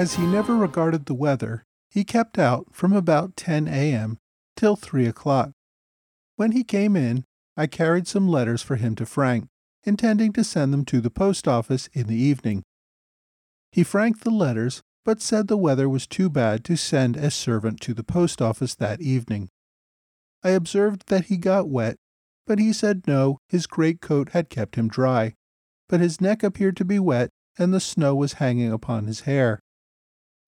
As he never regarded the weather, he kept out from about 10 a.m. till 3 o'clock. When he came in, I carried some letters for him to Frank, intending to send them to the post office in the evening. He franked the letters, but said the weather was too bad to send a servant to the post office that evening. I observed that he got wet, but he said no, his greatcoat had kept him dry, but his neck appeared to be wet and the snow was hanging upon his hair.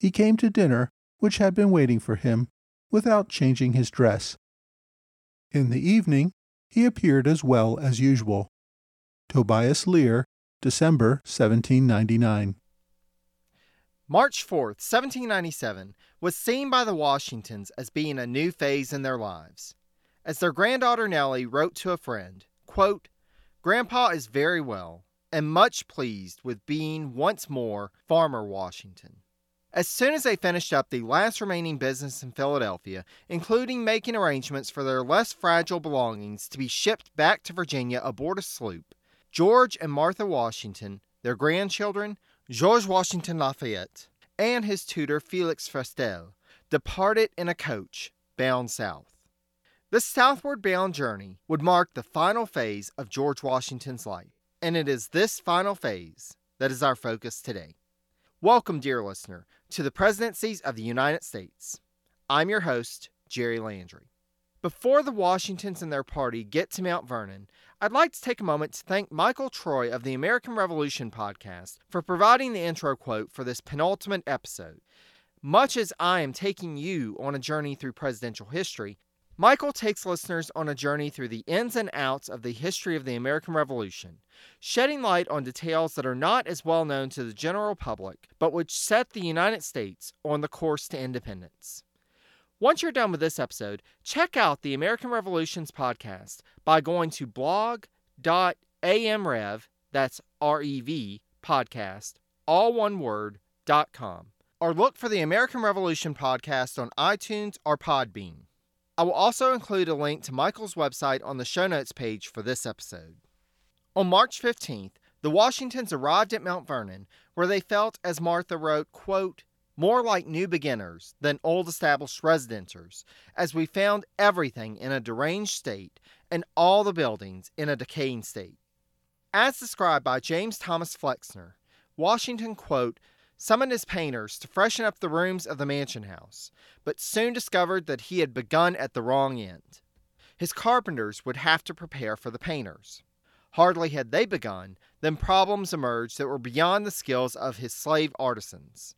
He came to dinner, which had been waiting for him, without changing his dress. In the evening, he appeared as well as usual. Tobias Lear, December 1799. March 4th, 1797, was seen by the Washingtons as being a new phase in their lives. As their granddaughter Nellie wrote to a friend, quote, Grandpa is very well and much pleased with being once more Farmer Washington. As soon as they finished up the last remaining business in Philadelphia, including making arrangements for their less fragile belongings to be shipped back to Virginia aboard a sloop, George and Martha Washington, their grandchildren, George Washington Lafayette, and his tutor Felix Frestel, departed in a coach bound south. This southward bound journey would mark the final phase of George Washington's life, and it is this final phase that is our focus today. Welcome, dear listener, to the presidencies of the United States. I'm your host, Jerry Landry. Before the Washingtons and their party get to Mount Vernon, I'd like to take a moment to thank Michael Troy of the American Revolution podcast for providing the intro quote for this penultimate episode. Much as I am taking you on a journey through presidential history, Michael takes listeners on a journey through the ins and outs of the history of the American Revolution, shedding light on details that are not as well known to the general public, but which set the United States on the course to independence. Once you're done with this episode, check out the American Revolutions podcast by going to blog.amrev, that's R E V, podcast, all one word, dot com, or look for the American Revolution podcast on iTunes or Podbean. I will also include a link to Michael's website on the show notes page for this episode. On March 15th, the Washingtons arrived at Mount Vernon, where they felt, as Martha wrote, quote, more like new beginners than old established residenters, as we found everything in a deranged state and all the buildings in a decaying state. As described by James Thomas Flexner, Washington, quote, summoned his painters to freshen up the rooms of the mansion house, but soon discovered that he had begun at the wrong end. His carpenters would have to prepare for the painters. Hardly had they begun than problems emerged that were beyond the skills of his slave artisans.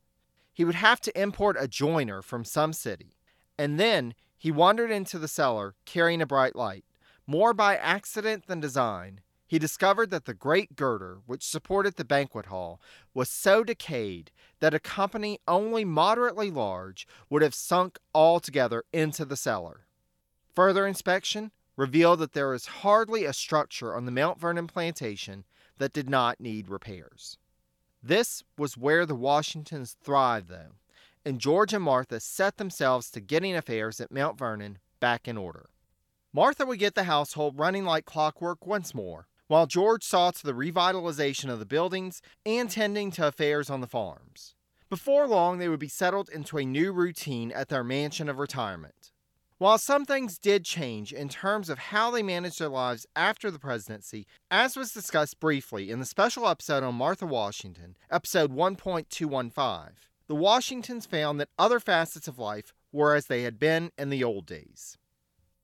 He would have to import a joiner from some city, and then he wandered into the cellar carrying a bright light. More by accident than design, he discovered that the great girder which supported the banquet hall was so decayed that a company only moderately large would have sunk altogether into the cellar. Further inspection revealed that there was hardly a structure on the Mount Vernon plantation that did not need repairs. This was where the Washingtons thrived, though, and George and Martha set themselves to getting affairs at Mount Vernon back in order. Martha would get the household running like clockwork once more, while George saw to the revitalization of the buildings and tending to affairs on the farms. Before long, they would be settled into a new routine at their mansion of retirement. While some things did change in terms of how they managed their lives after the presidency, as was discussed briefly in the special episode on Martha Washington, episode 1.215, the Washingtons found that other facets of life were as they had been in the old days.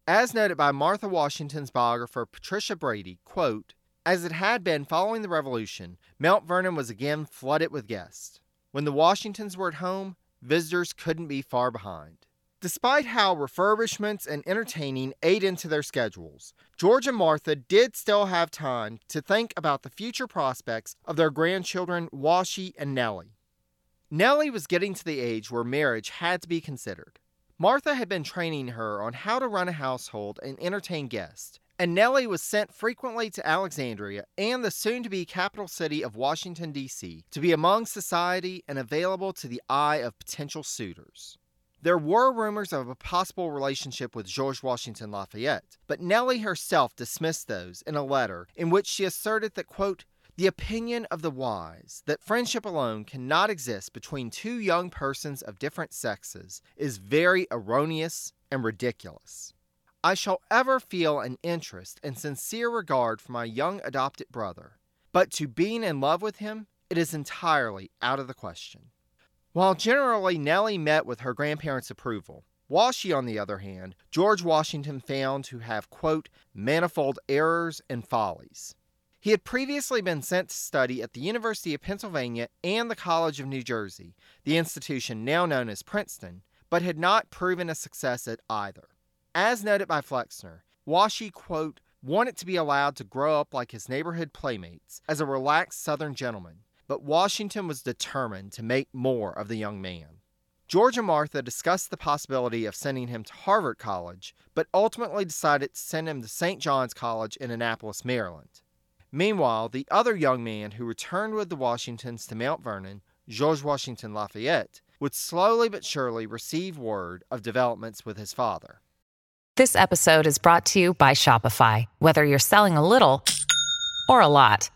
As noted by Martha Washington's biographer Patricia Brady, quote, as it had been following the Revolution, Mount Vernon was again flooded with guests. When the Washingtons were at home, visitors couldn't be far behind. Despite how refurbishments and entertaining ate into their schedules, George and Martha did still have time to think about the future prospects of their grandchildren, Washie and Nellie. Nellie was getting to the age where marriage had to be considered. Martha had been training her on how to run a household and entertain guests, and Nellie was sent frequently to Alexandria and the soon to be capital city of Washington, D.C., to be among society and available to the eye of potential suitors. There were rumors of a possible relationship with George Washington Lafayette, but Nellie herself dismissed those in a letter in which she asserted that, quote, the opinion of the wise that friendship alone cannot exist between two young persons of different sexes is very erroneous and ridiculous. I shall ever feel an interest and sincere regard for my young adopted brother, but to being in love with him, it is entirely out of the question. While generally Nellie met with her grandparents' approval, Washie, on the other hand, George Washington found to have, quote, manifold errors and follies. He had previously been sent to study at the University of Pennsylvania and the College of New Jersey, the institution now known as Princeton, but had not proven a success at either. As noted by Flexner, Washie, quote, wanted to be allowed to grow up like his neighborhood playmates as a relaxed Southern gentleman, but Washington was determined to make more of the young man. George and Martha discussed the possibility of sending him to Harvard College, but ultimately decided to send him to St. John's College in Annapolis, Maryland. Meanwhile, the other young man who returned with the Washingtons to Mount Vernon, George Washington Lafayette, would slowly but surely receive word of developments with his father. This episode is brought to you by Shopify. Whether you're selling a little or a lot,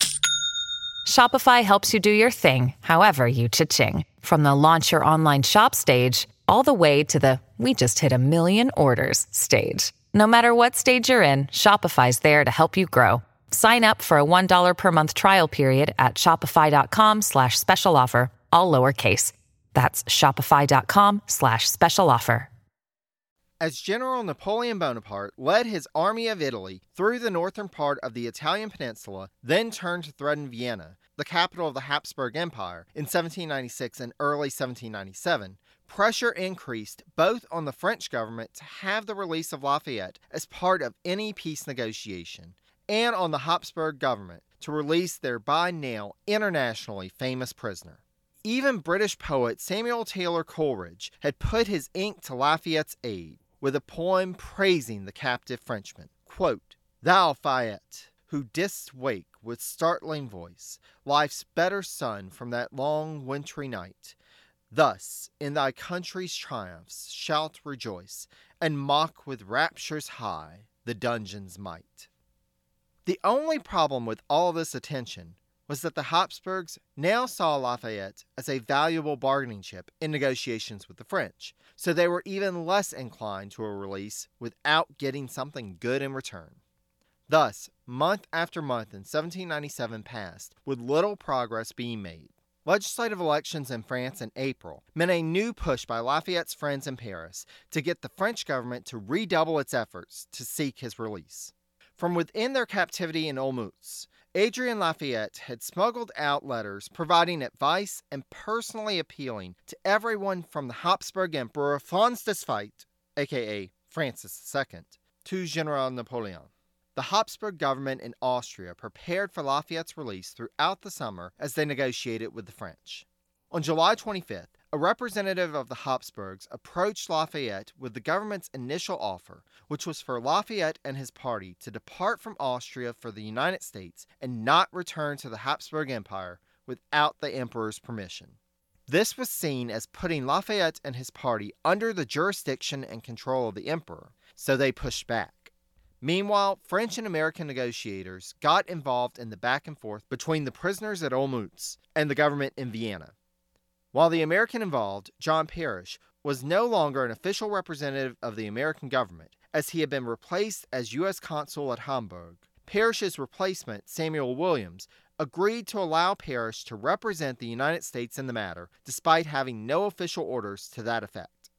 Shopify helps you do your thing, however you cha-ching. From the launch your online shop stage, all the way to the we just hit a million orders stage. No matter what stage you're in, Shopify's there to help you grow. Sign up for a $1 per month trial period at shopify.com slash special offer, all lowercase. That's shopify.com slash special offer. As General Napoleon Bonaparte led his army of Italy through the northern part of the Italian peninsula, then turned to threaten Vienna, the capital of the Habsburg Empire, in 1796 and early 1797, pressure increased both on the French government to have the release of Lafayette as part of any peace negotiation, and on the Habsburg government to release their by now internationally famous prisoner. Even British poet Samuel Taylor Coleridge had put his ink to Lafayette's aid with a poem praising the captive Frenchman. Quote, Thou, Fayette, who didst wake with startling voice life's better sun from that long wintry night, thus in thy country's triumphs shalt rejoice, and mock with raptures high the dungeon's might. The only problem with all this attention was that the Habsburgs now saw Lafayette as a valuable bargaining chip in negotiations with the French, so they were even less inclined to a release without getting something good in return. Thus, month after month in 1797 passed with little progress being made. Legislative elections in France in April meant a new push by Lafayette's friends in Paris to get the French government to redouble its efforts to seek his release. From within their captivity in Olmütz, Adrienne Lafayette had smuggled out letters providing advice and personally appealing to everyone from the Habsburg Emperor Franz II, aka Francis II, to General Napoleon. The Habsburg government in Austria prepared for Lafayette's release throughout the summer as they negotiated with the French. On July 25th, a representative of the Habsburgs approached Lafayette with the government's initial offer, which was for Lafayette and his party to depart from Austria for the United States and not return to the Habsburg Empire without the emperor's permission. This was seen as putting Lafayette and his party under the jurisdiction and control of the emperor, so they pushed back. Meanwhile, French and American negotiators got involved in the back and forth between the prisoners at Olmütz and the government in Vienna. While the American involved, John Parish, was no longer an official representative of the American government, as he had been replaced as U.S. consul at Hamburg. Parish's replacement, Samuel Williams, agreed to allow Parish to represent the United States in the matter, despite having no official orders to that effect.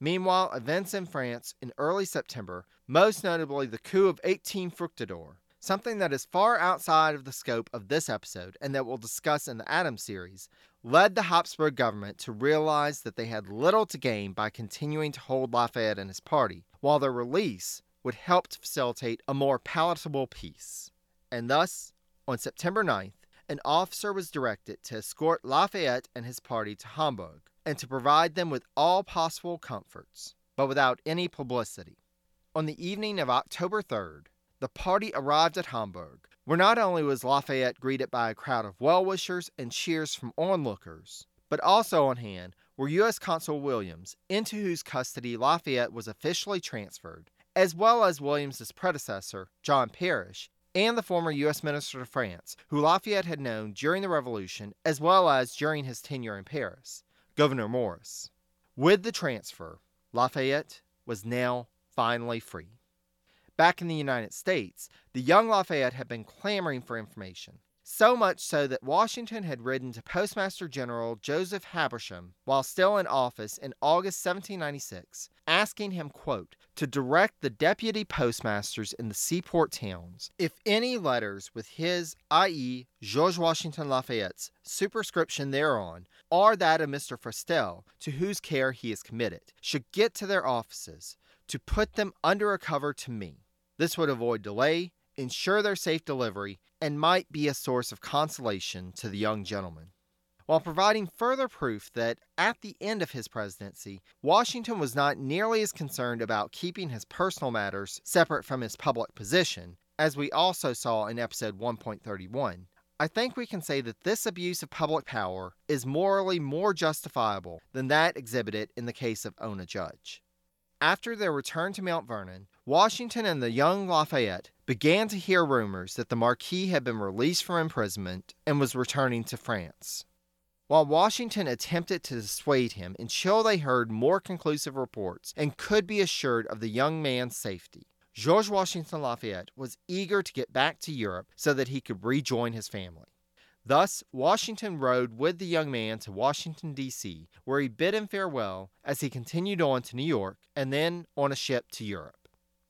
Meanwhile, events in France in early September, most notably the coup of 18 Fructidor, something that is far outside of the scope of this episode and that we'll discuss in the Adams series, led the Habsburg government to realize that they had little to gain by continuing to hold Lafayette and his party, while their release would help to facilitate a more palatable peace. And thus, on September 9th, an officer was directed to escort Lafayette and his party to Hamburg and to provide them with all possible comforts, but without any publicity. On the evening of October 3rd, the party arrived at Hamburg, where not only was Lafayette greeted by a crowd of well wishers and cheers from onlookers, but also on hand were U.S. Consul Williams, into whose custody Lafayette was officially transferred, as well as Williams's predecessor, John Parish, and the former U.S. Minister to France, who Lafayette had known during the Revolution as well as during his tenure in Paris, Gouverneur Morris. With the transfer, Lafayette was now finally free. Back in the United States, the young Lafayette had been clamoring for information. So much so that Washington had written to Postmaster General Joseph Habersham while still in office in August 1796, asking him, quote, to direct the deputy postmasters in the seaport towns if any letters with his, i.e., George Washington Lafayette's, superscription thereon, or that of Mr. Frestel, to whose care he is committed, should get to their offices, to put them under a cover to me. This would avoid delay, ensure their safe delivery, and might be a source of consolation to the young gentleman. While providing further proof that at the end of his presidency, Washington was not nearly as concerned about keeping his personal matters separate from his public position, as we also saw in episode 1.31, I think we can say that this abuse of public power is morally more justifiable than that exhibited in the case of Ona Judge. After their return to Mount Vernon, Washington and the young Lafayette began to hear rumors that the Marquis had been released from imprisonment and was returning to France. While Washington attempted to dissuade him until they heard more conclusive reports and could be assured of the young man's safety, George Washington Lafayette was eager to get back to Europe so that he could rejoin his family. Thus, Washington rode with the young man to Washington, D.C., where he bid him farewell as he continued on to New York and then on a ship to Europe.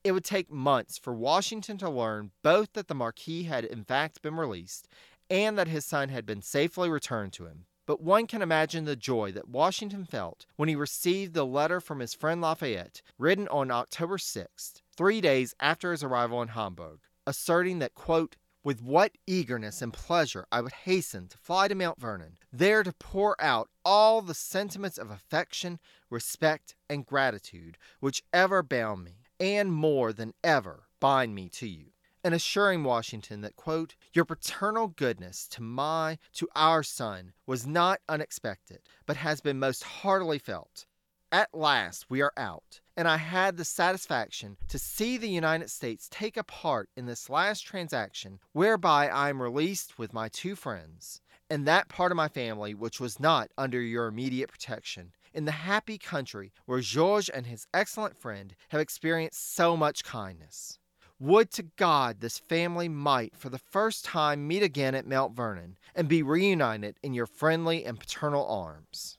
It would take months for Washington to learn both that the Marquis had in fact been released and that his son had been safely returned to him. But one can imagine the joy that Washington felt when he received the letter from his friend Lafayette, written on October 6th, three days after his arrival in Hamburg, asserting that, quote, with what eagerness and pleasure I would hasten to fly to Mount Vernon, there to pour out all the sentiments of affection, respect, and gratitude which ever bound me, and more than ever bind me to you. And assuring Washington that, quote, your paternal goodness to my, to our son, was not unexpected, but has been most heartily felt. At last we are out, and I had the satisfaction to see the United States take a part in this last transaction whereby I am released with my two friends, and that part of my family which was not under your immediate protection, in the happy country where Georges and his excellent friend have experienced so much kindness. Would to God this family might for the first time meet again at Mount Vernon and be reunited in your friendly and paternal arms.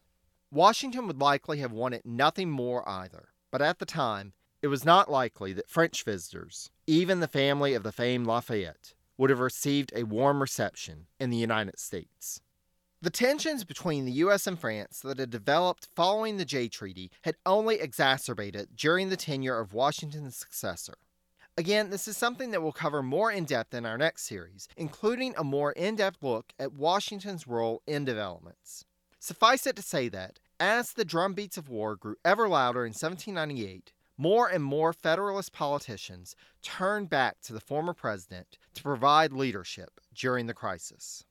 Washington would likely have wanted nothing more either, but at the time, it was not likely that French visitors, even the family of the famed Lafayette, would have received a warm reception in the United States. The tensions between the U.S. and France that had developed following the Jay Treaty had only exacerbated during the tenure of Washington's successor. Again, this is something that we'll cover more in depth in our next series, including a more in depth look at Washington's role in developments. Suffice it to say that, as the drumbeats of war grew ever louder in 1798, more and more Federalist politicians turned back to the former president to provide leadership during the crisis.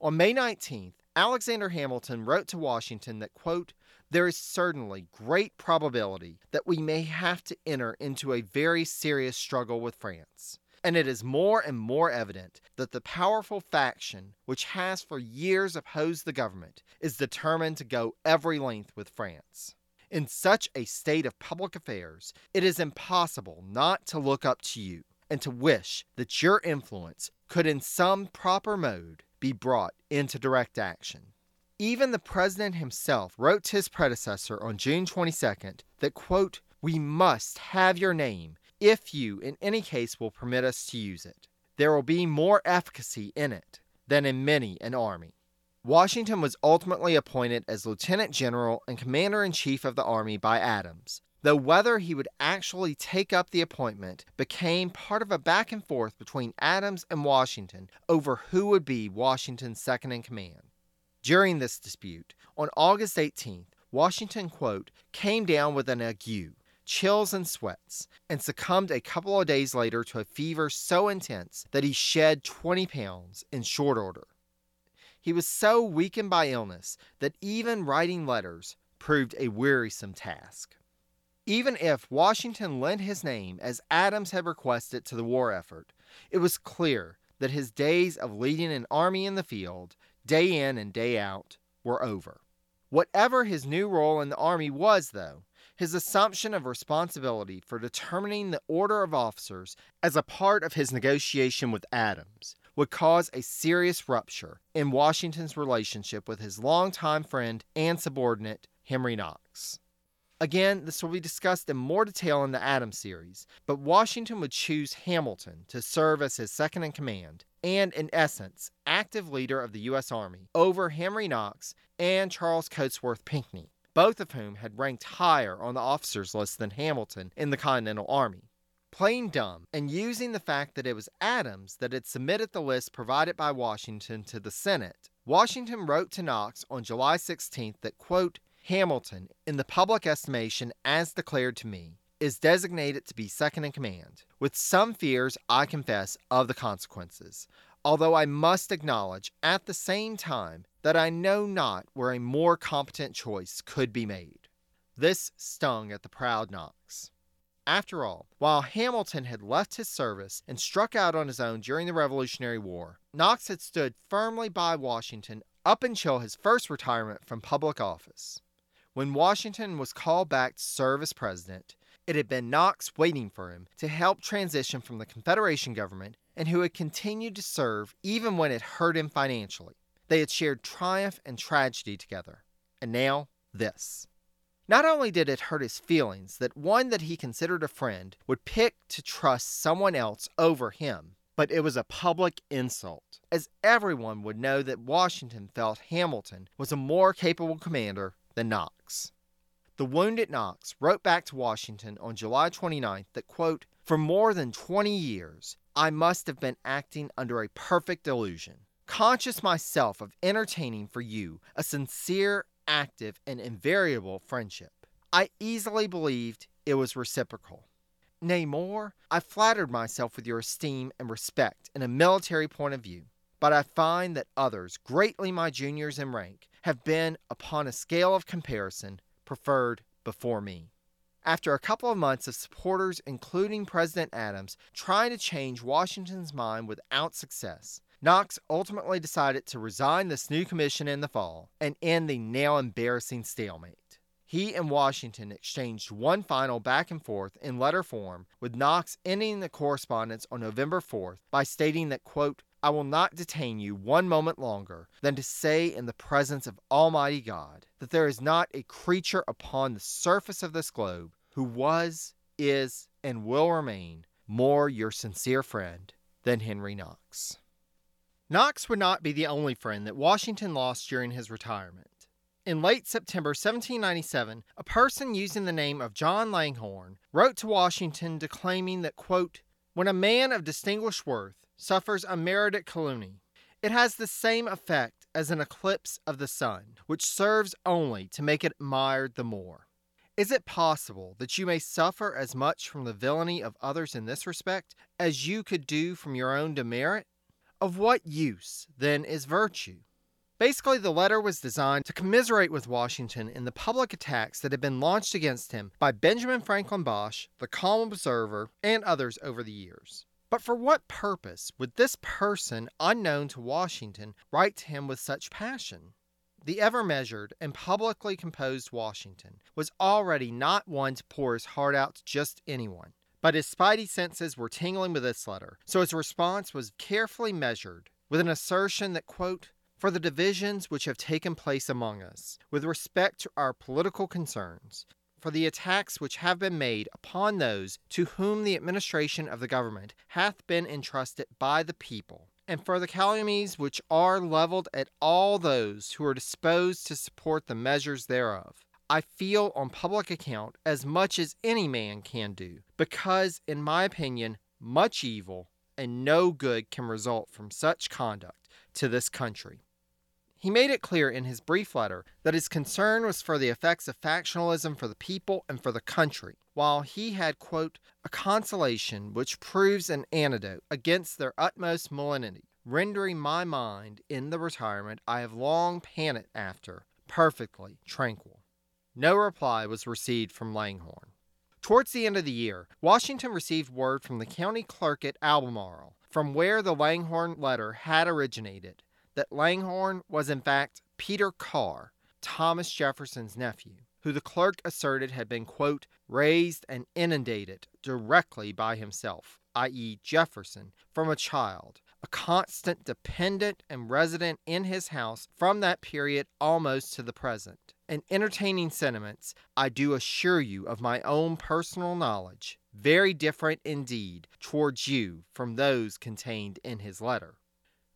On May 19th, Alexander Hamilton wrote to Washington that, quote, there is certainly great probability that we may have to enter into a very serious struggle with France and it is more and more evident that the powerful faction which has for years opposed the government is determined to go every length with France. In such a state of public affairs, it is impossible not to look up to you and to wish that your influence could, in some proper mode, be brought into direct action. Even the president himself wrote to his predecessor on June 22nd that, quote, we must have your name if you, in any case, will permit us to use it. there will be more efficacy in it than in many an army. Washington was ultimately appointed as Lieutenant General and Commander in Chief of the Army by Adams, though whether he would actually take up the appointment became part of a back and forth between Adams and Washington over who would be Washington's second in command. During this dispute, on August 18th, Washington, quote, came down with an ague, chills and sweats, and succumbed a couple of days later to a fever so intense that he shed 20 pounds in short order. He was so weakened by illness that even writing letters proved a wearisome task. Even if Washington lent his name as Adams had requested to the war effort, it was clear that his days of leading an army in the field, day in and day out, were over. Whatever his new role in the army was, though, his assumption of responsibility for determining the order of officers as a part of his negotiation with Adams would cause a serious rupture in Washington's relationship with his longtime friend and subordinate, Henry Knox. Again, this will be discussed in more detail in the Adams series, but Washington would choose Hamilton to serve as his second in command and, in essence, active leader of the U.S. Army over Henry Knox and Charles Cotesworth Pinckney, both of whom had ranked higher on the officers list than Hamilton in the Continental Army. Playing dumb and using the fact that it was Adams that had submitted the list provided by Washington to the Senate, Washington wrote to Knox on July 16th that, quote, Hamilton, in the public estimation as declared to me, is designated to be second in command, with some fears, I confess, of the consequences, although I must acknowledge at the same time that I know not where a more competent choice could be made. This stung at the proud Knox. After all, while Hamilton had left his service and struck out on his own during the Revolutionary War, Knox had stood firmly by Washington up until his first retirement from public office. When Washington was called back to serve as president, it had been Knox waiting for him to help transition from the Confederation government and who had continued to serve even when it hurt him financially. They had shared triumph and tragedy together. And now, this. Not only did it hurt his feelings that one that he considered a friend would pick to trust someone else over him, but it was a public insult, as everyone would know that Washington felt Hamilton was a more capable commander than Knox. The wounded Knox wrote back to Washington on July 29th that, quote, For more than 20 years, I must have been acting under a perfect illusion, conscious myself of entertaining for you a sincere, active, and invariable friendship. I easily believed it was reciprocal. Nay, more, I flattered myself with your esteem and respect in a military point of view, but I find that others, greatly my juniors in rank, have been, upon a scale of comparison, preferred before me. After a couple of months of supporters, including President Adams, trying to change Washington's mind without success, Knox ultimately decided to resign this new commission in the fall and end the now embarrassing stalemate. He and Washington exchanged one final back and forth in letter form, with Knox ending the correspondence on November 4th by stating that, quote, I will not detain you one moment longer than to say in the presence of Almighty God that there is not a creature upon the surface of this globe who was, is, and will remain more your sincere friend than Henry Knox. Knox would not be the only friend that Washington lost during his retirement. In late September 1797, a person using the name of John Langhorne wrote to Washington declaiming that, quote, when a man of distinguished worth suffers unmerited calumny. It has the same effect as an eclipse of the sun, which serves only to make it admired the more. Is it possible that you may suffer as much from the villainy of others in this respect as you could do from your own demerit? Of what use, then, is virtue? Basically, the letter was designed to commiserate with Washington in the public attacks that had been launched against him by Benjamin Franklin Bache, the Calm Observer, and others over the years. But for what purpose would this person, unknown to Washington, write to him with such passion? The ever measured and publicly composed Washington was already not one to pour his heart out to just anyone. But his spidey senses were tingling with this letter, so his response was carefully measured, with an assertion that, quote, for the divisions which have taken place among us, with respect to our political concerns, for the attacks which have been made upon those to whom the administration of the government hath been entrusted by the people, and for the calumnies which are leveled at all those who are disposed to support the measures thereof. I feel on public account as much as any man can do, because, in my opinion, much evil and no good can result from such conduct to this country. He made it clear in his brief letter that his concern was for the effects of factionalism for the people and for the country, while he had, quote, a consolation which proves an antidote against their utmost malignity, rendering my mind in the retirement I have long panted after perfectly tranquil. No reply was received from Langhorne. Towards the end of the year, Washington received word from the county clerk at Albemarle, from where the Langhorne letter had originated, that Langhorne was in fact Peter Carr, Thomas Jefferson's nephew, who the clerk asserted had been, quote, raised and inundated directly by himself, i.e., Jefferson, from a child, a constant dependent and resident in his house from that period almost to the present and entertaining sentiments, I do assure you of my own personal knowledge, very different indeed towards you from those contained in his letter.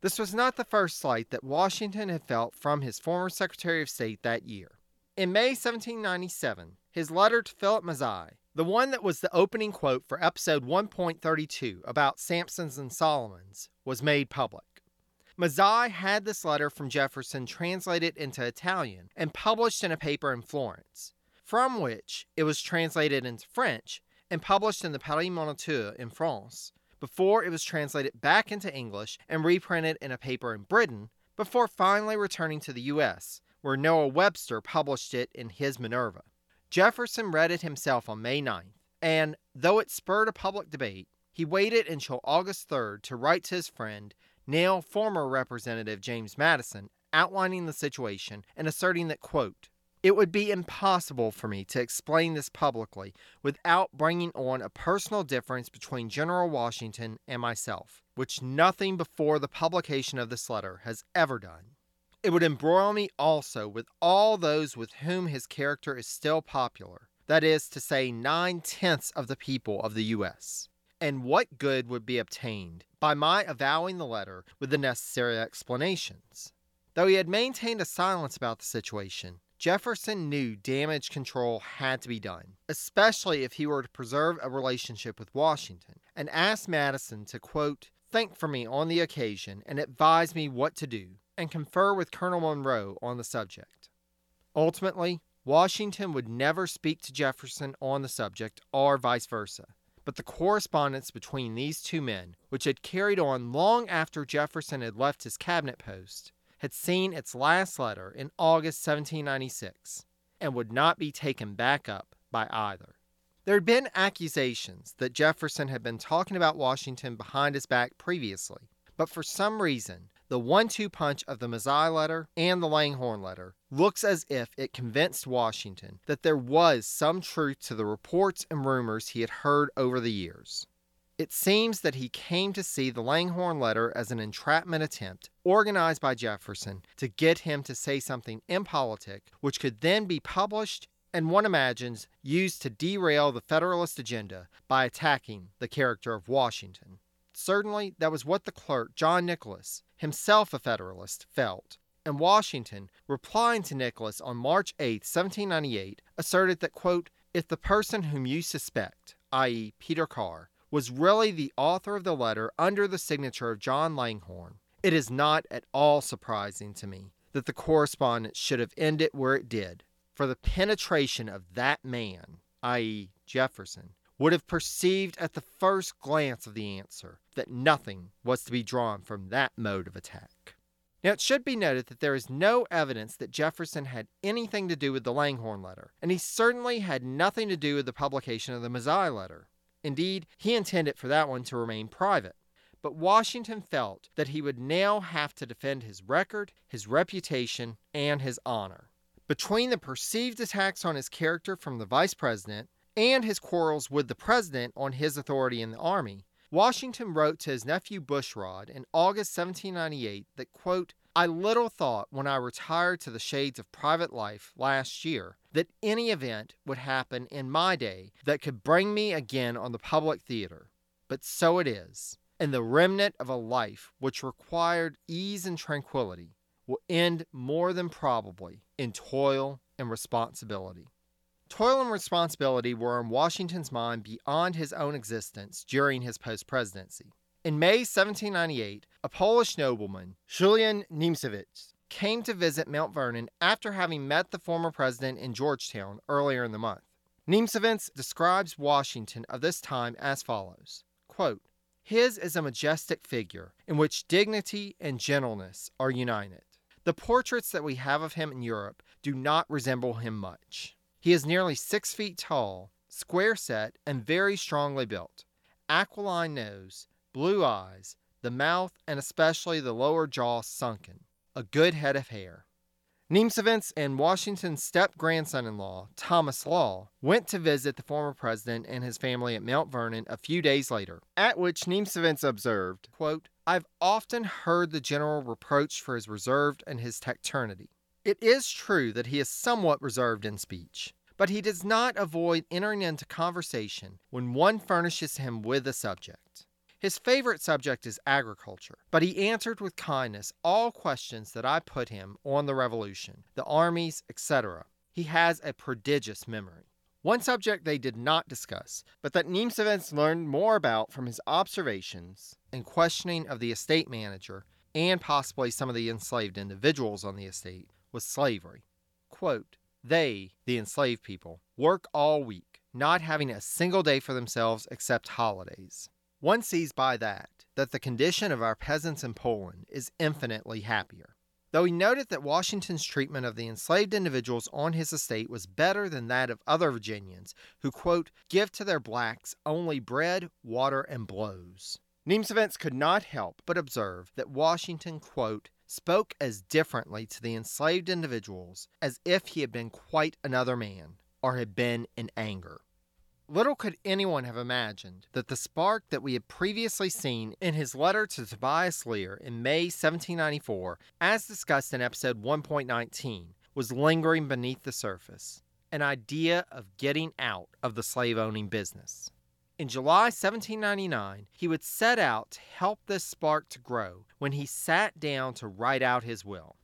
This was not the first slight that Washington had felt from his former Secretary of State that year. In May 1797, his letter to Philip Mazzei, the one that was the opening quote for episode 1.32 about Samson's and Solomon's, was made public. Mazzei had this letter from Jefferson translated into Italian and published in a paper in Florence, from which it was translated into French and published in the Paris Moniteur in France, before it was translated back into English and reprinted in a paper in Britain, before finally returning to the U.S., where Noah Webster published it in his Minerva. Jefferson read it himself on May 9th, and though it spurred a public debate, he waited until August 3rd to write to his friend now former Representative James Madison, outlining the situation and asserting that, quote, it would be impossible for me to explain this publicly without bringing on a personal difference between General Washington and myself, which nothing before the publication of this letter has ever done. It would embroil me also with all those with whom his character is still popular, that is to say, nine tenths of the people of the U.S. And what good would be obtained by my avowing the letter with the necessary explanations. Though he had maintained a silence about the situation, Jefferson knew damage control had to be done, especially if he were to preserve a relationship with Washington, and asked Madison to, quote, think for me on the occasion and advise me what to do, and confer with Colonel Monroe on the subject. Ultimately, Washington would never speak to Jefferson on the subject or vice versa. But the correspondence between these two men, which had carried on long after Jefferson had left his cabinet post, had seen its last letter in August 1796 and would not be taken back up by either. There had been accusations that Jefferson had been talking about Washington behind his back previously, but for some reason the one two punch of the Mazzei letter and the Langhorne letter looks as if it convinced Washington that there was some truth to the reports and rumors he had heard over the years. It seems that he came to see the Langhorne letter as an entrapment attempt organized by Jefferson to get him to say something impolitic, which could then be published and one imagines used to derail the Federalist agenda by attacking the character of Washington. Certainly, that was what the clerk, John Nicholas, himself a Federalist, felt. And Washington, replying to Nicholas on March 8, 1798, asserted that, quote, if the person whom you suspect, i.e., Peter Carr, was really the author of the letter under the signature of John Langhorne, it is not at all surprising to me that the correspondence should have ended where it did, for the penetration of that man, i.e., Jefferson, would have perceived at the first glance of the answer that nothing was to be drawn from that mode of attack. Now, it should be noted that there is no evidence that Jefferson had anything to do with the Langhorne letter, and he certainly had nothing to do with the publication of the Mazzei letter. Indeed, he intended for that one to remain private. But Washington felt that he would now have to defend his record, his reputation, and his honor. Between the perceived attacks on his character from the vice president and his quarrels with the president on his authority in the army, Washington wrote to his nephew Bushrod in August 1798 that, quote, I little thought when I retired to the shades of private life last year that any event would happen in my day that could bring me again on the public theater. But so it is, and the remnant of a life which required ease and tranquility will end more than probably in toil and responsibility. Toil and responsibility were in Washington's mind beyond his own existence during his post presidency. In May 1798, a Polish nobleman, Julian Niemcewicz, came to visit Mount Vernon after having met the former president in Georgetown earlier in the month. Niemcewicz describes Washington of this time as follows quote, His is a majestic figure in which dignity and gentleness are united. The portraits that we have of him in Europe do not resemble him much. He is nearly six feet tall, square set, and very strongly built. Aquiline nose, blue eyes, the mouth, and especially the lower jaw sunken, a good head of hair. Niemcewicz and Washington's step grandson in law, Thomas Law, went to visit the former president and his family at Mount Vernon a few days later, at which Niemcewicz observed, quote, I've often heard the general reproached for his reserve and his taciturnity. It is true that he is somewhat reserved in speech, but he does not avoid entering into conversation when one furnishes him with a subject. His favorite subject is agriculture, but he answered with kindness all questions that I put him on the Revolution, the armies, etc. He has a prodigious memory. One subject they did not discuss, but that Niemcewicz learned more about from his observations and questioning of the estate manager and possibly some of the enslaved individuals on the estate, was slavery. Quote, they, the enslaved people, work all week, not having a single day for themselves except holidays. One sees by that that the condition of our peasants in Poland is infinitely happier. Though he noted that Washington's treatment of the enslaved individuals on his estate was better than that of other Virginians who, quote, give to their blacks only bread, water, and blows. Niemcewicz could not help but observe that Washington, quote, spoke as differently to the enslaved individuals as if he had been quite another man, or had been in anger. Little could anyone have imagined that the spark that we had previously seen in his letter to Tobias Lear in May 1794, as discussed in episode 1.19, was lingering beneath the surface an idea of getting out of the slave owning business. In July 1799, he would set out to help this spark to grow when he sat down to write out his will.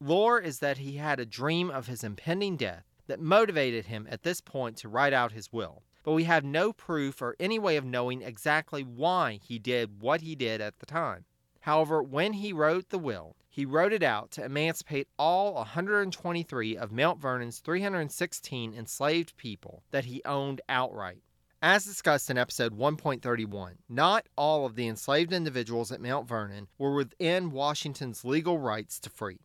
Lore is that he had a dream of his impending death that motivated him at this point to write out his will, but we have no proof or any way of knowing exactly why he did what he did at the time. However, when he wrote the will, he wrote it out to emancipate all 123 of Mount Vernon's 316 enslaved people that he owned outright. As discussed in episode 1.31, not all of the enslaved individuals at Mount Vernon were within Washington's legal rights to free.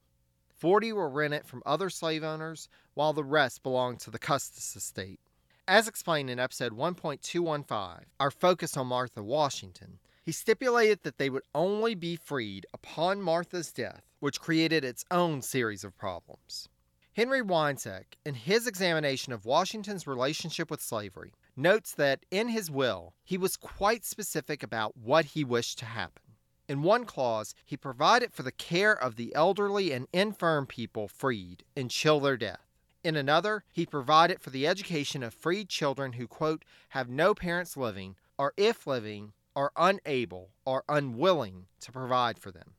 Forty were rented from other slave owners, while the rest belonged to the Custis estate. As explained in episode 1.215, our focus on Martha Washington, he stipulated that they would only be freed upon Martha's death, which created its own series of problems. Henry Wiencek, in his examination of Washington's relationship with slavery, notes that in his will, he was quite specific about what he wished to happen. In one clause, he provided for the care of the elderly and infirm people freed until their death. In another, he provided for the education of freed children who, quote, have no parents living, or if living, are unable or unwilling to provide for them.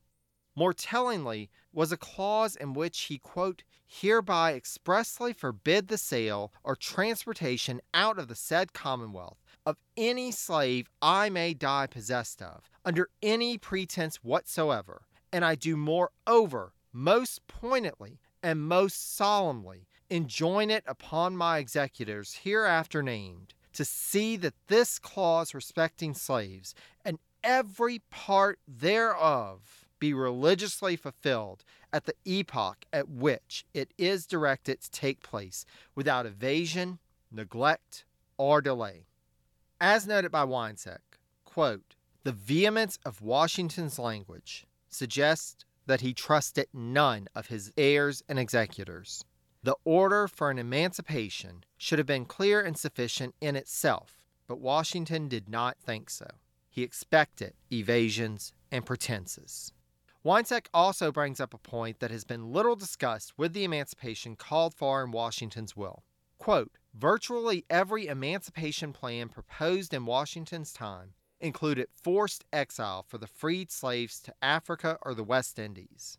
More tellingly was a clause in which he, quote, hereby expressly forbid the sale or transportation out of the said commonwealth of any slave I may die possessed of, under any pretense whatsoever. And I do moreover most pointedly and most solemnly enjoin it upon my executors hereafter named to see that this clause respecting slaves and every part thereof be religiously fulfilled at the epoch at which it is directed to take place without evasion, neglect, or delay. As noted by Wiencek, quote, the vehemence of Washington's language suggests that he trusted none of his heirs and executors. The order for an emancipation should have been clear and sufficient in itself, but Washington did not think so. He expected evasions and pretenses. Wiencek also brings up a point that has been little discussed with the emancipation called for in Washington's will. Quote, virtually every emancipation plan proposed in Washington's time included forced exile for the freed slaves to Africa or the West Indies.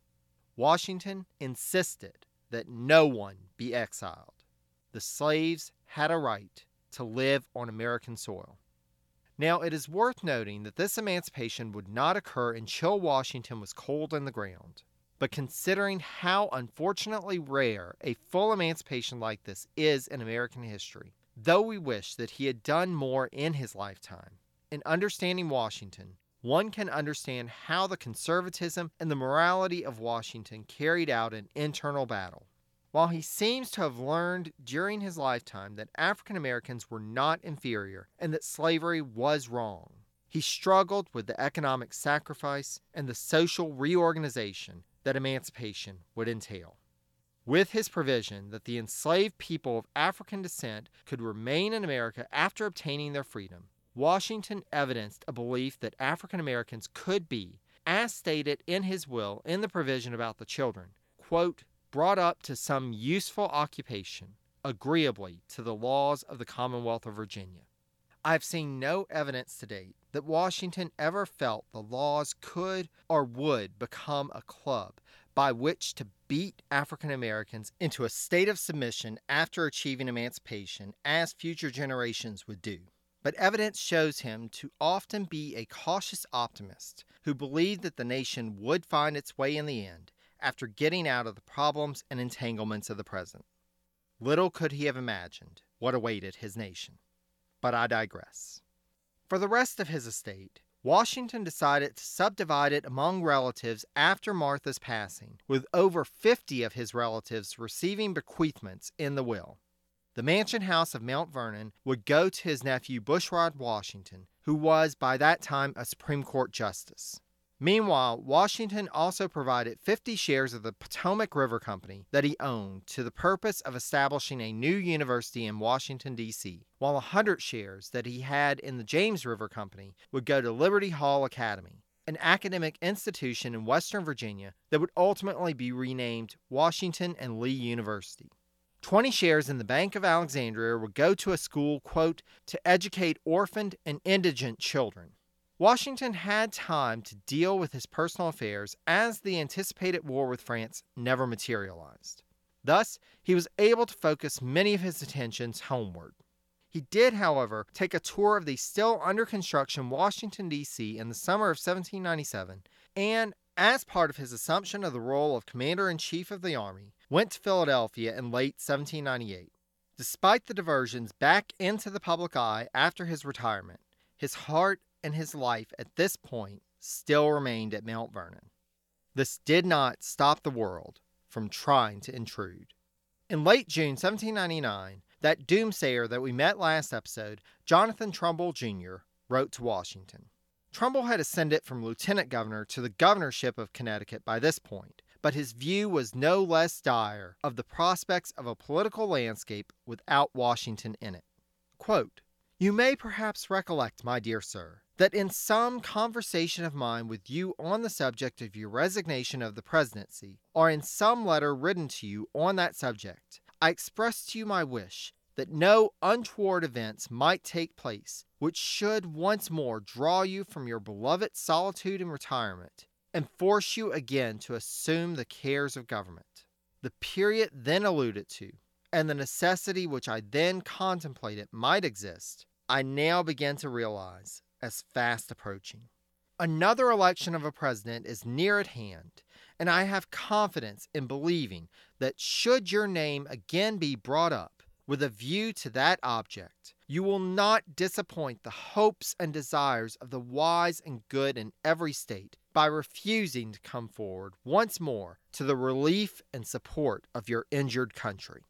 Washington insisted that no one be exiled. The slaves had a right to live on American soil. Now, it is worth noting that this emancipation would not occur until Washington was cold in the ground. But considering how unfortunately rare a full emancipation like this is in American history, though we wish that he had done more in his lifetime, in understanding Washington, one can understand how the conservatism and the morality of Washington carried out an internal battle. While he seems to have learned during his lifetime that African Americans were not inferior and that slavery was wrong, he struggled with the economic sacrifice and the social reorganization that emancipation would entail. With his provision that the enslaved people of African descent could remain in America after obtaining their freedom, Washington evidenced a belief that African Americans could be, as stated in his will in the provision about the children, quote, brought up to some useful occupation, agreeably to the laws of the Commonwealth of Virginia. I have seen no evidence to date that Washington ever felt the laws could or would become a club by which to beat African Americans into a state of submission after achieving emancipation, as future generations would do. But evidence shows him to often be a cautious optimist who believed that the nation would find its way in the end after getting out of the problems and entanglements of the present. Little could he have imagined what awaited his nation. But I digress. For the rest of his estate, Washington decided to subdivide it among relatives after Martha's passing, with over 50 of his relatives receiving bequeathments in the will. The mansion house of Mount Vernon would go to his nephew Bushrod Washington, who was by that time a Supreme Court justice. Meanwhile, Washington also provided 50 shares of the Potomac River Company that he owned to the purpose of establishing a new university in Washington, D.C., while 100 shares that he had in the James River Company would go to Liberty Hall Academy, an academic institution in Western Virginia that would ultimately be renamed Washington and Lee University. 20 shares in the Bank of Alexandria would go to a school, quote, to educate orphaned and indigent children. Washington had time to deal with his personal affairs as the anticipated war with France never materialized. Thus, he was able to focus many of his attentions homeward. He did, however, take a tour of the still under construction Washington, D.C. in the summer of 1797, and, as part of his assumption of the role of Commander in Chief of the Army, went to Philadelphia in late 1798. Despite the diversions back into the public eye after his retirement, his heart and his life at this point still remained at Mount Vernon. This did not stop the world from trying to intrude. In late June 1799, that doomsayer that we met last episode, Jonathan Trumbull Jr., wrote to Washington. Trumbull had ascended from lieutenant governor to the governorship of Connecticut by this point, but his view was no less dire of the prospects of a political landscape without Washington in it. Quote, you may perhaps recollect, my dear sir, that in some conversation of mine with you on the subject of your resignation of the presidency, or in some letter written to you on that subject, I expressed to you my wish that no untoward events might take place which should once more draw you from your beloved solitude and retirement, and force you again to assume the cares of government. The period then alluded to, and the necessity which I then contemplated might exist, I now begin to realize as fast approaching. Another election of a president is near at hand, and I have confidence in believing that should your name again be brought up with a view to that object, you will not disappoint the hopes and desires of the wise and good in every state by refusing to come forward once more to the relief and support of your injured country.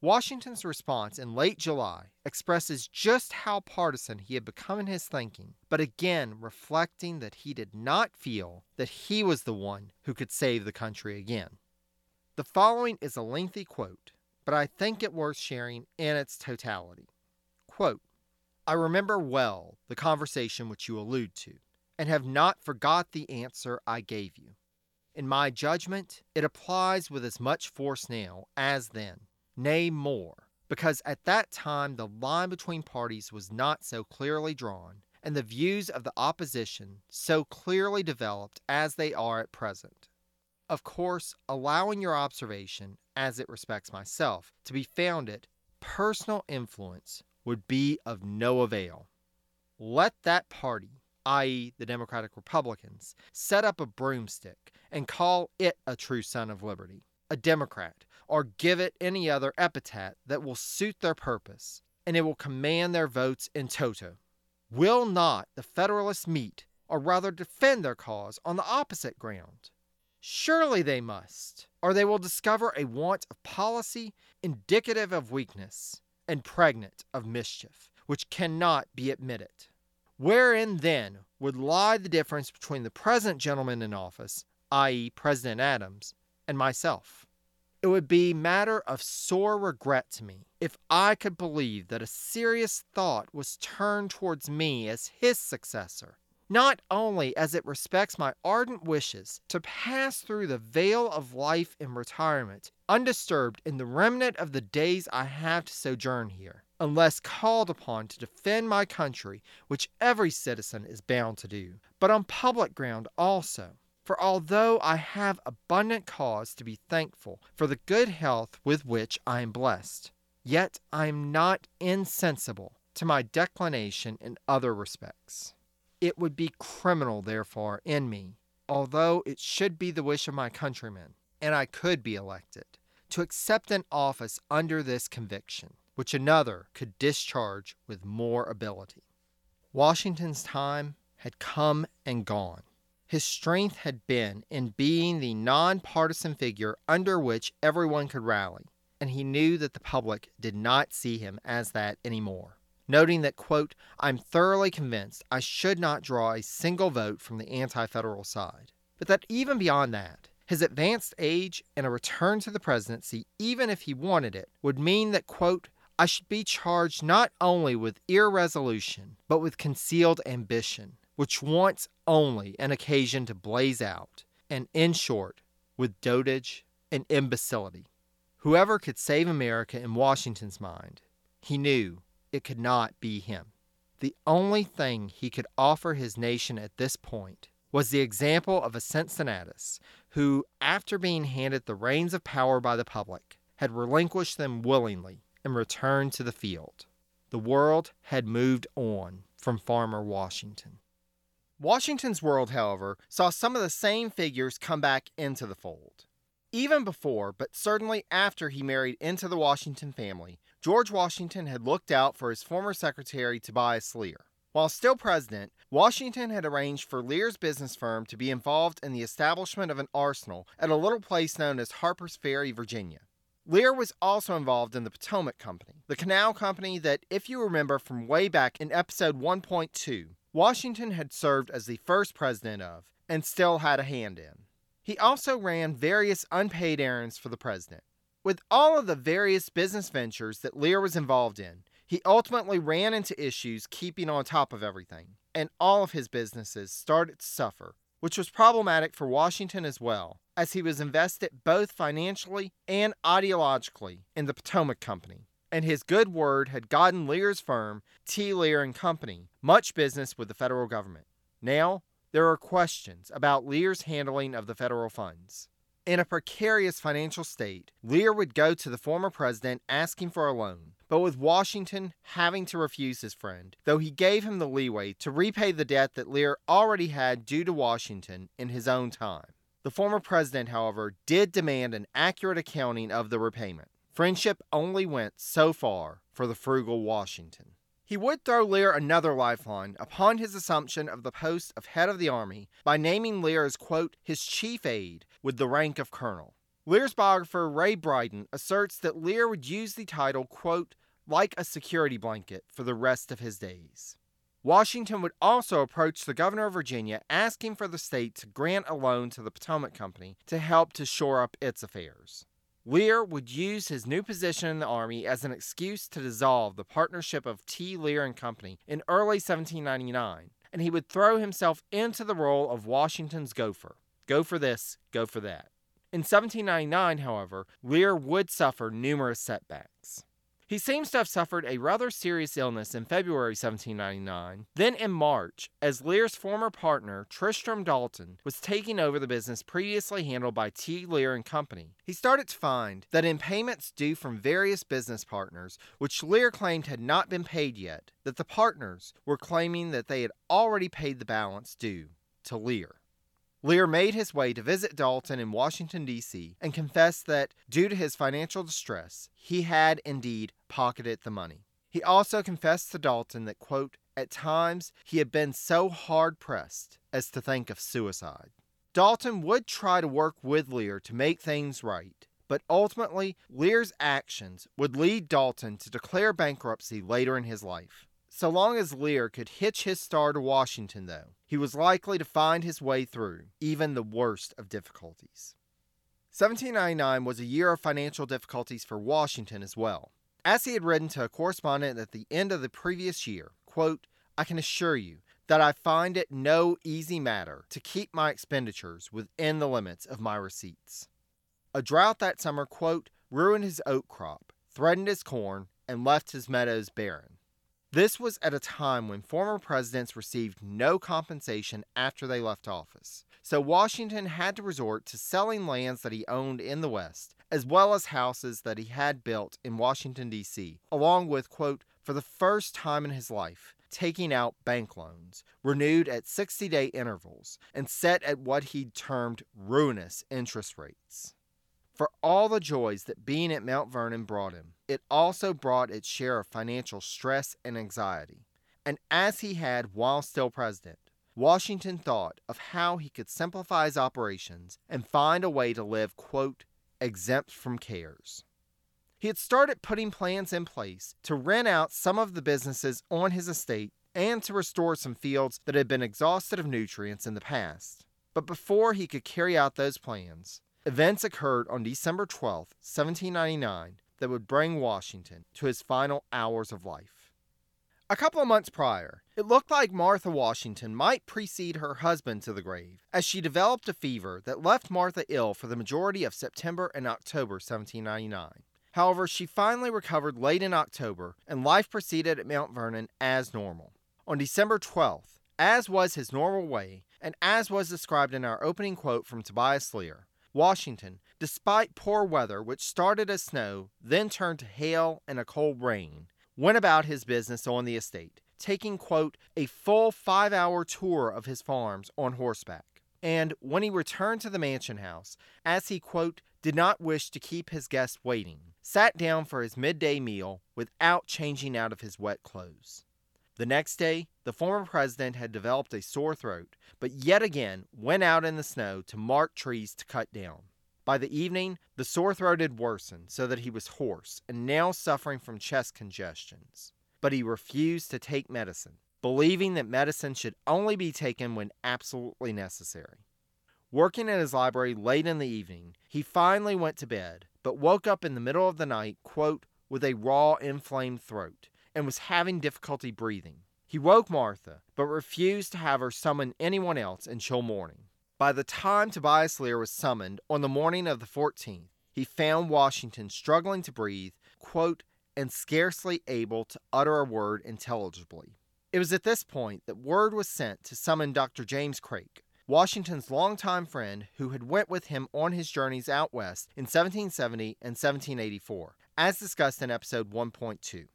Washington's response in late July expresses just how partisan he had become in his thinking, but again reflecting that he did not feel that he was the one who could save the country again. The following is a lengthy quote, but I think it worth sharing in its totality. Quote, I remember well the conversation which you allude to, and have not forgot the answer I gave you. In my judgment, it applies with as much force now as then, nay, more, because at that time the line between parties was not so clearly drawn, and the views of the opposition so clearly developed as they are at present. Of course, allowing your observation, as it respects myself, to be founded, personal influence would be of no avail. Let that party, i.e., the Democratic Republicans, set up a broomstick and call it a true son of liberty, a Democrat, or give it any other epithet that will suit their purpose, and it will command their votes in toto. Will not the Federalists meet, or rather defend their cause, on the opposite ground? Surely they must, or they will discover a want of policy indicative of weakness and pregnant of mischief, which cannot be admitted. Wherein then would lie the difference between the present gentleman in office, i.e., President Adams, and myself? It would be matter of sore regret to me if I could believe that a serious thought was turned towards me as his successor, not only as it respects my ardent wishes to pass through the vale of life in retirement, undisturbed in the remnant of the days I have to sojourn here, unless called upon to defend my country, which every citizen is bound to do, but on public ground also for although I have abundant cause to be thankful for the good health with which I am blessed, yet I am not insensible to my declination in other respects. It would be criminal, therefore, in me, although it should be the wish of my countrymen, and I could be elected, to accept an office under this conviction, which another could discharge with more ability. Washington's time had come and gone. His strength had been in being the nonpartisan figure under which everyone could rally, and he knew that the public did not see him as that anymore. Noting that, quote, I'm thoroughly convinced I should not draw a single vote from the anti federal side, but that even beyond that, his advanced age and a return to the presidency, even if he wanted it, would mean that, quote, I should be charged not only with irresolution, but with concealed ambition, which wants only an occasion to blaze out, and in short, with dotage and imbecility. Whoever could save America in Washington's mind, he knew it could not be him. The only thing he could offer his nation at this point was the example of a Cincinnatus who, after being handed the reins of power by the public, had relinquished them willingly and returned to the field. The world had moved on from Farmer Washington. Washington's world, however, saw some of the same figures come back into the fold. Even before, but certainly after he married into the Washington family, George Washington had looked out for his former secretary Tobias Lear. While still president, Washington had arranged for Lear's business firm to be involved in the establishment of an arsenal at a little place known as Harper's Ferry, Virginia. Lear was also involved in the Potomac Company, the canal company that, if you remember from way back in episode 1.2, Washington had served as the first president of and still had a hand in. He also ran various unpaid errands for the president. With all of the various business ventures that Lear was involved in, he ultimately ran into issues keeping on top of everything, and all of his businesses started to suffer, which was problematic for Washington as well, as he was invested both financially and ideologically in the Potomac Company and his good word had gotten Lear's firm, T. Lear and Company, much business with the federal government. Now, there are questions about Lear's handling of the federal funds. In a precarious financial state, Lear would go to the former president asking for a loan, but with Washington having to refuse his friend, though he gave him the leeway to repay the debt that Lear already had due to Washington in his own time. The former president, however, did demand an accurate accounting of the repayment. Friendship only went so far for the frugal Washington. He would throw Lear another lifeline upon his assumption of the post of head of the army by naming Lear as, quote, his chief aide with the rank of colonel. Lear's biographer Ray Brighton asserts that Lear would use the title, quote, like a security blanket for the rest of his days. Washington would also approach the governor of Virginia asking for the state to grant a loan to the Potomac Company to help to shore up its affairs. Lear would use his new position in the Army as an excuse to dissolve the partnership of T. Lear and Company in early 1799, and he would throw himself into the role of Washington's gopher. Go for this, go for that. In 1799, however, Lear would suffer numerous setbacks. He seems to have suffered a rather serious illness in February 1799. Then in March, as Lear's former partner, Tristram Dalton, was taking over the business previously handled by T. Lear and Company, he started to find that in payments due from various business partners, which Lear claimed had not been paid yet, that the partners were claiming that they had already paid the balance due to Lear. Lear made his way to visit Dalton in Washington, D.C., and confessed that, due to his financial distress, he had indeed pocketed the money. He also confessed to Dalton that, quote, at times he had been so hard pressed as to think of suicide. Dalton would try to work with Lear to make things right, but ultimately, Lear's actions would lead Dalton to declare bankruptcy later in his life. So long as Lear could hitch his star to Washington, though, he was likely to find his way through even the worst of difficulties. 1799 was a year of financial difficulties for Washington as well. As he had written to a correspondent at the end of the previous year, quote, I can assure you that I find it no easy matter to keep my expenditures within the limits of my receipts. A drought that summer, quote, ruined his oat crop, threatened his corn, and left his meadows barren. This was at a time when former presidents received no compensation after they left office. So Washington had to resort to selling lands that he owned in the West, as well as houses that he had built in Washington, D.C., along with, quote, for the first time in his life, taking out bank loans, renewed at 60 day intervals, and set at what he'd termed ruinous interest rates. For all the joys that being at Mount Vernon brought him, it also brought its share of financial stress and anxiety. And as he had while still president, Washington thought of how he could simplify his operations and find a way to live, quote, exempt from cares. He had started putting plans in place to rent out some of the businesses on his estate and to restore some fields that had been exhausted of nutrients in the past. But before he could carry out those plans, Events occurred on December 12, 1799, that would bring Washington to his final hours of life. A couple of months prior, it looked like Martha Washington might precede her husband to the grave, as she developed a fever that left Martha ill for the majority of September and October 1799. However, she finally recovered late in October, and life proceeded at Mount Vernon as normal. On December 12th, as was his normal way, and as was described in our opening quote from Tobias Lear, Washington, despite poor weather, which started as snow, then turned to hail and a cold rain, went about his business on the estate, taking, quote, a full five hour tour of his farms on horseback. And when he returned to the mansion house, as he, quote, did not wish to keep his guests waiting, sat down for his midday meal without changing out of his wet clothes. The next day, the former president had developed a sore throat, but yet again went out in the snow to mark trees to cut down. By the evening, the sore throat had worsened so that he was hoarse and now suffering from chest congestions. But he refused to take medicine, believing that medicine should only be taken when absolutely necessary. Working in his library late in the evening, he finally went to bed, but woke up in the middle of the night, quote, with a raw, inflamed throat and was having difficulty breathing. He woke Martha, but refused to have her summon anyone else until morning. By the time Tobias Lear was summoned on the morning of the 14th, he found Washington struggling to breathe, quote, and scarcely able to utter a word intelligibly. It was at this point that word was sent to summon Dr. James Craik, Washington's longtime friend who had went with him on his journeys out west in 1770 and 1784, as discussed in episode 1.2.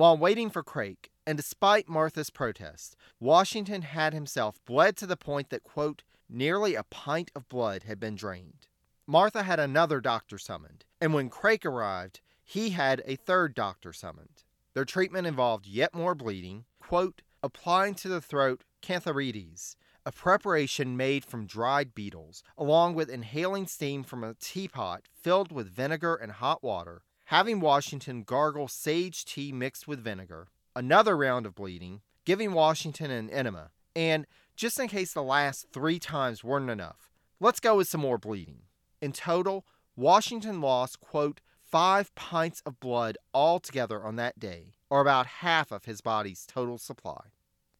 While waiting for Craik, and despite Martha's protest, Washington had himself bled to the point that, quote, nearly a pint of blood had been drained. Martha had another doctor summoned, and when Craik arrived, he had a third doctor summoned. Their treatment involved yet more bleeding, quote, applying to the throat cantharides, a preparation made from dried beetles, along with inhaling steam from a teapot filled with vinegar and hot water, having Washington gargle sage tea mixed with vinegar, another round of bleeding, giving Washington an enema, and just in case the last three times weren't enough, let's go with some more bleeding. In total, Washington lost, quote, five pints of blood altogether on that day, or about half of his body's total supply.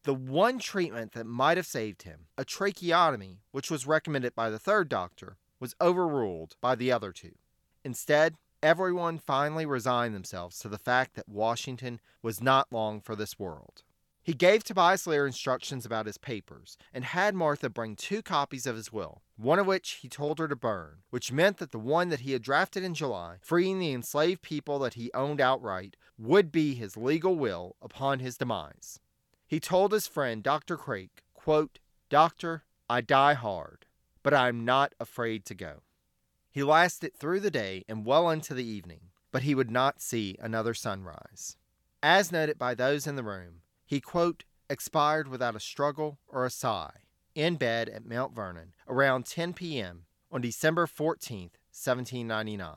The one treatment that might have saved him, a tracheotomy, which was recommended by the third doctor, was overruled by the other two. Instead, everyone finally resigned themselves to the fact that Washington was not long for this world. He gave Tobias Lear instructions about his papers and had Martha bring two copies of his will, one of which he told her to burn, which meant that the one that he had drafted in July, freeing the enslaved people that he owned outright, would be his legal will upon his demise. He told his friend, Dr. Craik, quote, Doctor, I die hard, but I am not afraid to go. He lasted through the day and well into the evening, but he would not see another sunrise. As noted by those in the room, he, quote, expired without a struggle or a sigh in bed at Mount Vernon around 10 p.m. on December 14, 1799.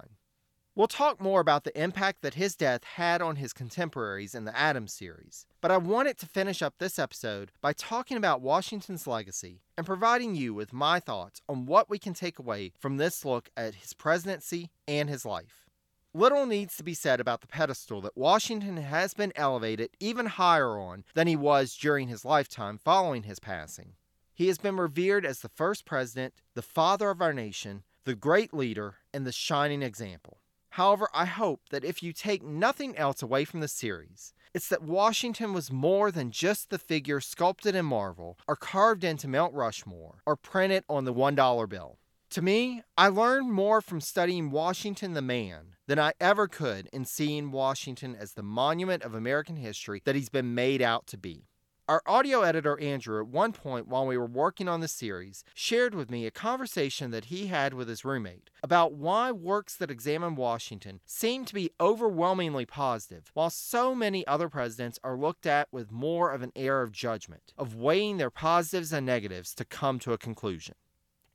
We'll talk more about the impact that his death had on his contemporaries in the Adams series, but I wanted to finish up this episode by talking about Washington's legacy and providing you with my thoughts on what we can take away from this look at his presidency and his life. Little needs to be said about the pedestal that Washington has been elevated even higher on than he was during his lifetime following his passing. He has been revered as the first president, the father of our nation, the great leader, and the shining example. However, I hope that if you take nothing else away from the series, it's that Washington was more than just the figure sculpted in marble or carved into Mount Rushmore or printed on the $1 bill. To me, I learned more from studying Washington the man than I ever could in seeing Washington as the monument of American history that he's been made out to be. Our audio editor, Andrew, at one point while we were working on the series, shared with me a conversation that he had with his roommate about why works that examine Washington seem to be overwhelmingly positive, while so many other presidents are looked at with more of an air of judgment, of weighing their positives and negatives to come to a conclusion.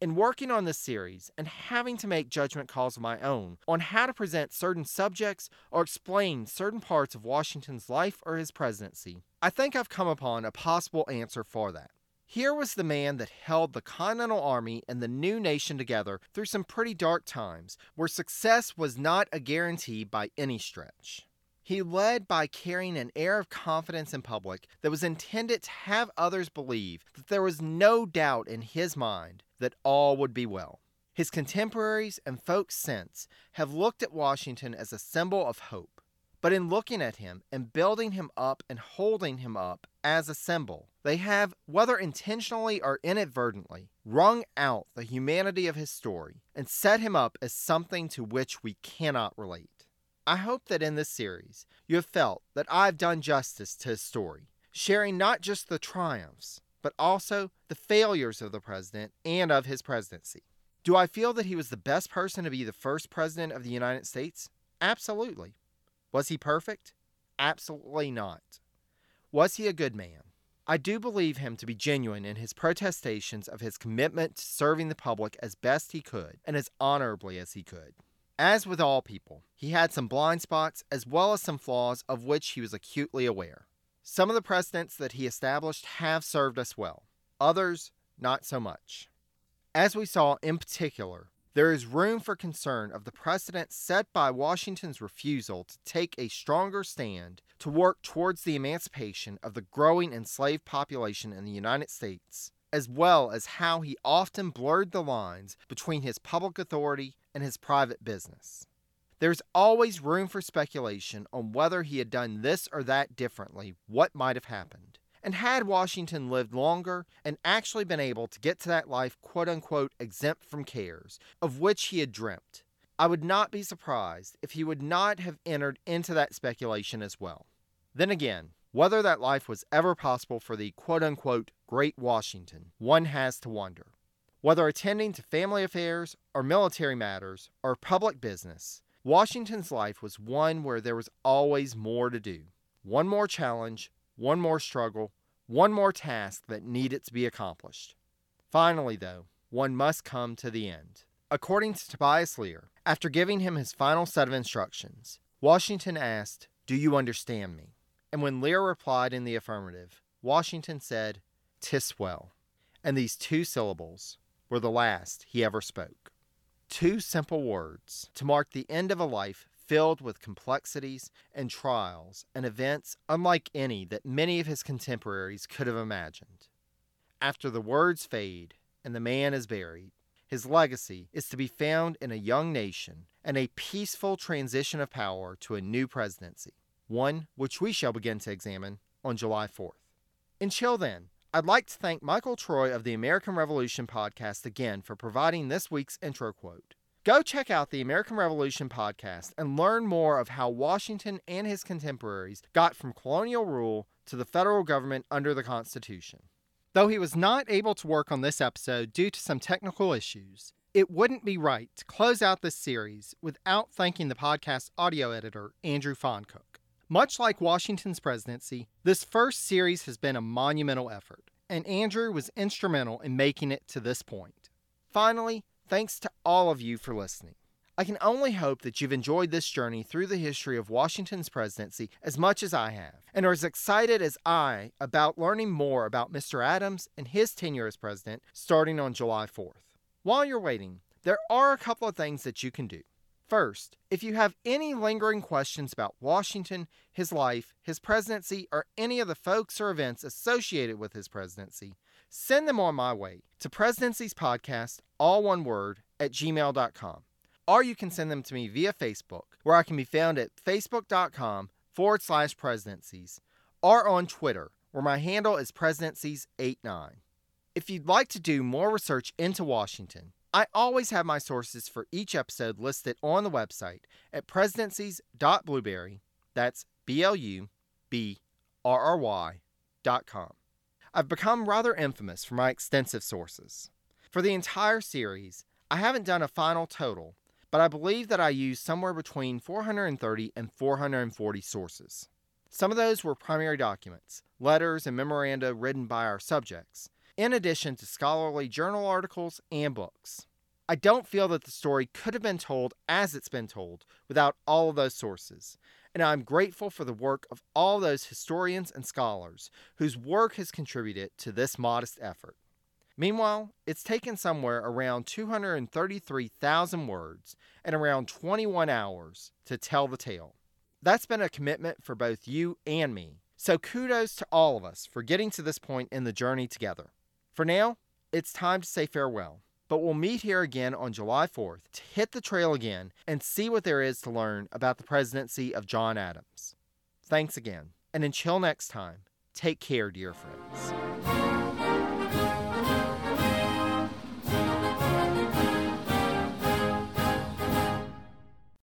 In working on this series and having to make judgment calls of my own on how to present certain subjects or explain certain parts of Washington's life or his presidency, I think I've come upon a possible answer for that. Here was the man that held the Continental Army and the new nation together through some pretty dark times, where success was not a guarantee by any stretch. He led by carrying an air of confidence in public that was intended to have others believe that there was no doubt in his mind that all would be well. His contemporaries and folks since have looked at Washington as a symbol of hope. But in looking at him and building him up and holding him up as a symbol, they have, whether intentionally or inadvertently, wrung out the humanity of his story and set him up as something to which we cannot relate. I hope that in this series you have felt that I've done justice to his story, sharing not just the triumphs, but also the failures of the president and of his presidency. Do I feel that he was the best person to be the first president of the United States? Absolutely. Was he perfect? Absolutely not. Was he a good man? I do believe him to be genuine in his protestations of his commitment to serving the public as best he could and as honorably as he could. As with all people, he had some blind spots as well as some flaws of which he was acutely aware. Some of the precedents that he established have served us well, others, not so much. As we saw in particular, there is room for concern of the precedent set by Washington's refusal to take a stronger stand to work towards the emancipation of the growing enslaved population in the United States, as well as how he often blurred the lines between his public authority and his private business. There's always room for speculation on whether he had done this or that differently, what might have happened. And had Washington lived longer and actually been able to get to that life, quote unquote, exempt from cares, of which he had dreamt, I would not be surprised if he would not have entered into that speculation as well. Then again, whether that life was ever possible for the quote unquote great Washington, one has to wonder. Whether attending to family affairs or military matters or public business, Washington's life was one where there was always more to do. One more challenge, one more struggle, one more task that needed to be accomplished. Finally, though, one must come to the end. According to Tobias Lear, after giving him his final set of instructions, Washington asked, Do you understand me? And when Lear replied in the affirmative, Washington said, Tis well. And these two syllables were the last he ever spoke. Two simple words to mark the end of a life filled with complexities and trials and events unlike any that many of his contemporaries could have imagined. After the words fade and the man is buried, his legacy is to be found in a young nation and a peaceful transition of power to a new presidency, one which we shall begin to examine on July 4th. Until then, I'd like to thank Michael Troy of the American Revolution podcast again for providing this week's intro quote. Go check out the American Revolution podcast and learn more of how Washington and his contemporaries got from colonial rule to the federal government under the Constitution. Though he was not able to work on this episode due to some technical issues, it wouldn't be right to close out this series without thanking the podcast audio editor, Andrew Foncook. Much like Washington's presidency, this first series has been a monumental effort, and Andrew was instrumental in making it to this point. Finally, thanks to all of you for listening. I can only hope that you've enjoyed this journey through the history of Washington's presidency as much as I have, and are as excited as I about learning more about Mr. Adams and his tenure as president starting on July 4th. While you're waiting, there are a couple of things that you can do. First, if you have any lingering questions about Washington, his life, his presidency, or any of the folks or events associated with his presidency, send them on my way to Presidencies Podcast, all one word, at gmail.com. Or you can send them to me via Facebook, where I can be found at facebook.com forward slash presidencies, or on Twitter, where my handle is presidencies89. If you'd like to do more research into Washington, I always have my sources for each episode listed on the website at presidencies.blubrry, That's B L U B R R Y dot com. I've become rather infamous for my extensive sources. For the entire series, I haven't done a final total, but I believe that I used somewhere between 430 and 440 sources. Some of those were primary documents, letters, and memoranda written by our subjects in addition to scholarly journal articles and books. I don't feel that the story could have been told as it's been told without all of those sources, and I'm grateful for the work of all those historians and scholars whose work has contributed to this modest effort. Meanwhile, it's taken somewhere around 233,000 words and around 21 hours to tell the tale. That's been a commitment for both you and me, so kudos to all of us for getting to this point in the journey together. For now, it's time to say farewell, but we'll meet here again on July 4th to hit the trail again and see what there is to learn about the presidency of John Adams. Thanks again, and until next time, take care, dear friends.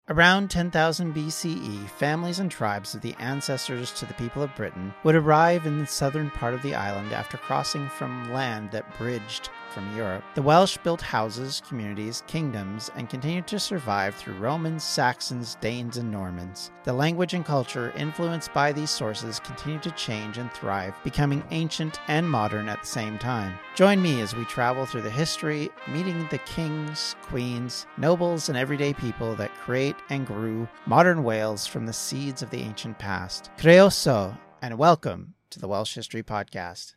Around 10,000 BCE, families and tribes of the ancestors to the people of Britain would arrive in the southern part of the island after crossing from land that bridged from Europe. The Welsh built houses, communities, kingdoms, and continued to survive through Romans, Saxons, Danes, and Normans. The language and culture influenced by these sources continued to change and thrive, becoming ancient and modern at the same time. Join me as we travel through the history, meeting the kings, queens, nobles, and everyday people that create and grew modern Wales from the seeds of the ancient past. Croeso, and welcome to the Welsh History Podcast.